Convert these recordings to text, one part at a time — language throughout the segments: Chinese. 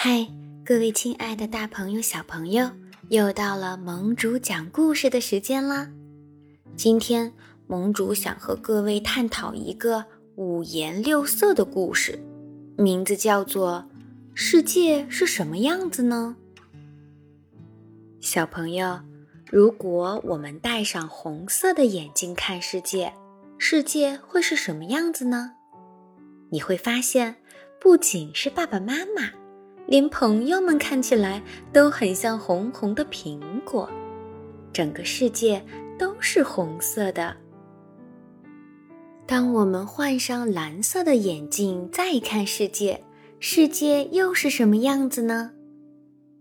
嗨，各位亲爱的大朋友、小朋友，又到了盟主讲故事的时间啦！今天盟主想和各位探讨一个五颜六色的故事，名字叫做《世界是什么样子呢》。小朋友，如果我们戴上红色的眼镜看世界，世界会是什么样子呢？你会发现，不仅是爸爸妈妈。连朋友们看起来都很像红红的苹果，整个世界都是红色的。当我们换上蓝色的眼镜再看世界，世界又是什么样子呢？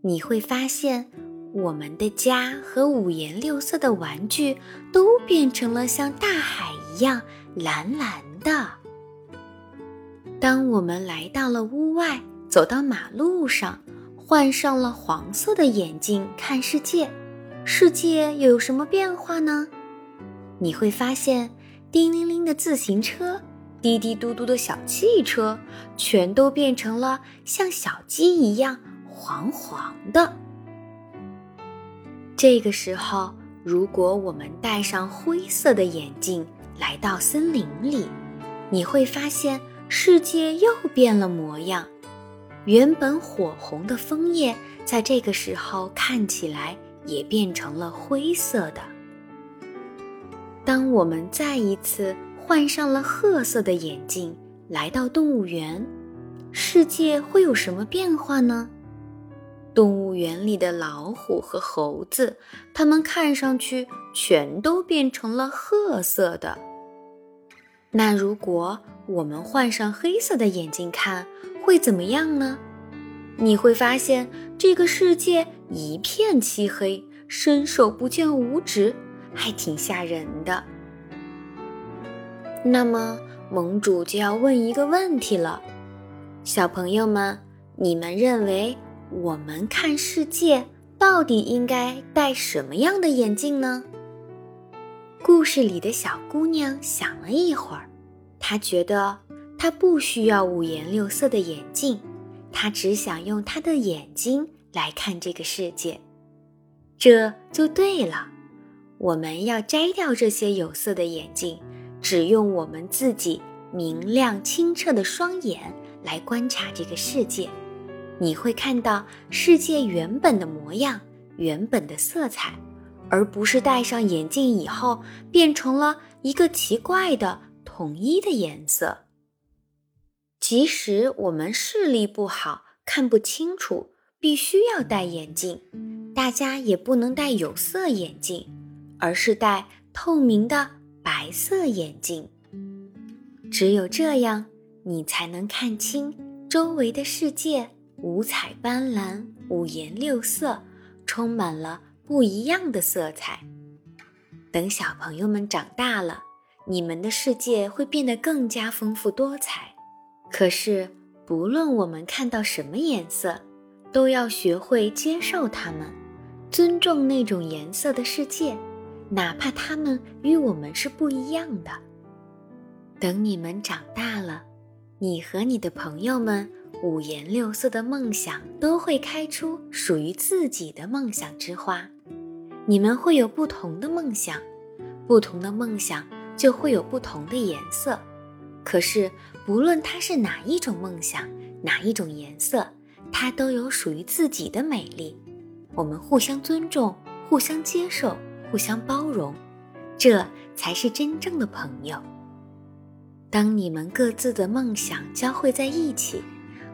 你会发现，我们的家和五颜六色的玩具都变成了像大海一样蓝蓝的。当我们来到了屋外。走到马路上，换上了黄色的眼镜看世界，世界又有什么变化呢？你会发现，叮铃铃的自行车，滴滴嘟嘟的小汽车，全都变成了像小鸡一样黄黄的。这个时候，如果我们戴上灰色的眼镜来到森林里，你会发现世界又变了模样。原本火红的枫叶，在这个时候看起来也变成了灰色的。当我们再一次换上了褐色的眼镜，来到动物园，世界会有什么变化呢？动物园里的老虎和猴子，它们看上去全都变成了褐色的。那如果我们换上黑色的眼镜看？会怎么样呢？你会发现这个世界一片漆黑，伸手不见五指，还挺吓人的。那么，盟主就要问一个问题了：小朋友们，你们认为我们看世界到底应该戴什么样的眼镜呢？故事里的小姑娘想了一会儿，她觉得。他不需要五颜六色的眼镜，他只想用他的眼睛来看这个世界，这就对了。我们要摘掉这些有色的眼镜，只用我们自己明亮清澈的双眼来观察这个世界，你会看到世界原本的模样、原本的色彩，而不是戴上眼镜以后变成了一个奇怪的统一的颜色。即使我们视力不好，看不清楚，必须要戴眼镜，大家也不能戴有色眼镜，而是戴透明的白色眼镜。只有这样，你才能看清周围的世界，五彩斑斓，五颜六色，充满了不一样的色彩。等小朋友们长大了，你们的世界会变得更加丰富多彩。可是，不论我们看到什么颜色，都要学会接受它们，尊重那种颜色的世界，哪怕它们与我们是不一样的。等你们长大了，你和你的朋友们五颜六色的梦想都会开出属于自己的梦想之花。你们会有不同的梦想，不同的梦想就会有不同的颜色。可是，不论它是哪一种梦想，哪一种颜色，它都有属于自己的美丽。我们互相尊重，互相接受，互相包容，这才是真正的朋友。当你们各自的梦想交汇在一起，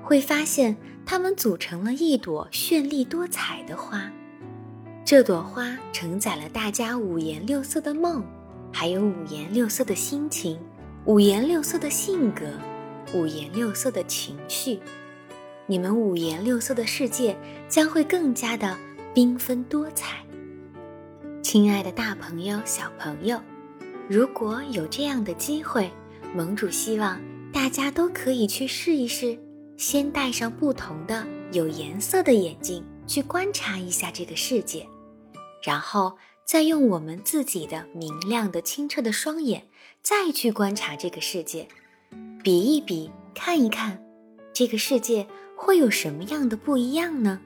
会发现它们组成了一朵绚丽多彩的花。这朵花承载了大家五颜六色的梦，还有五颜六色的心情。五颜六色的性格，五颜六色的情绪，你们五颜六色的世界将会更加的缤纷多彩。亲爱的大朋友、小朋友，如果有这样的机会，盟主希望大家都可以去试一试，先戴上不同的有颜色的眼镜去观察一下这个世界，然后。再用我们自己的明亮的、清澈的双眼，再去观察这个世界，比一比，看一看，这个世界会有什么样的不一样呢？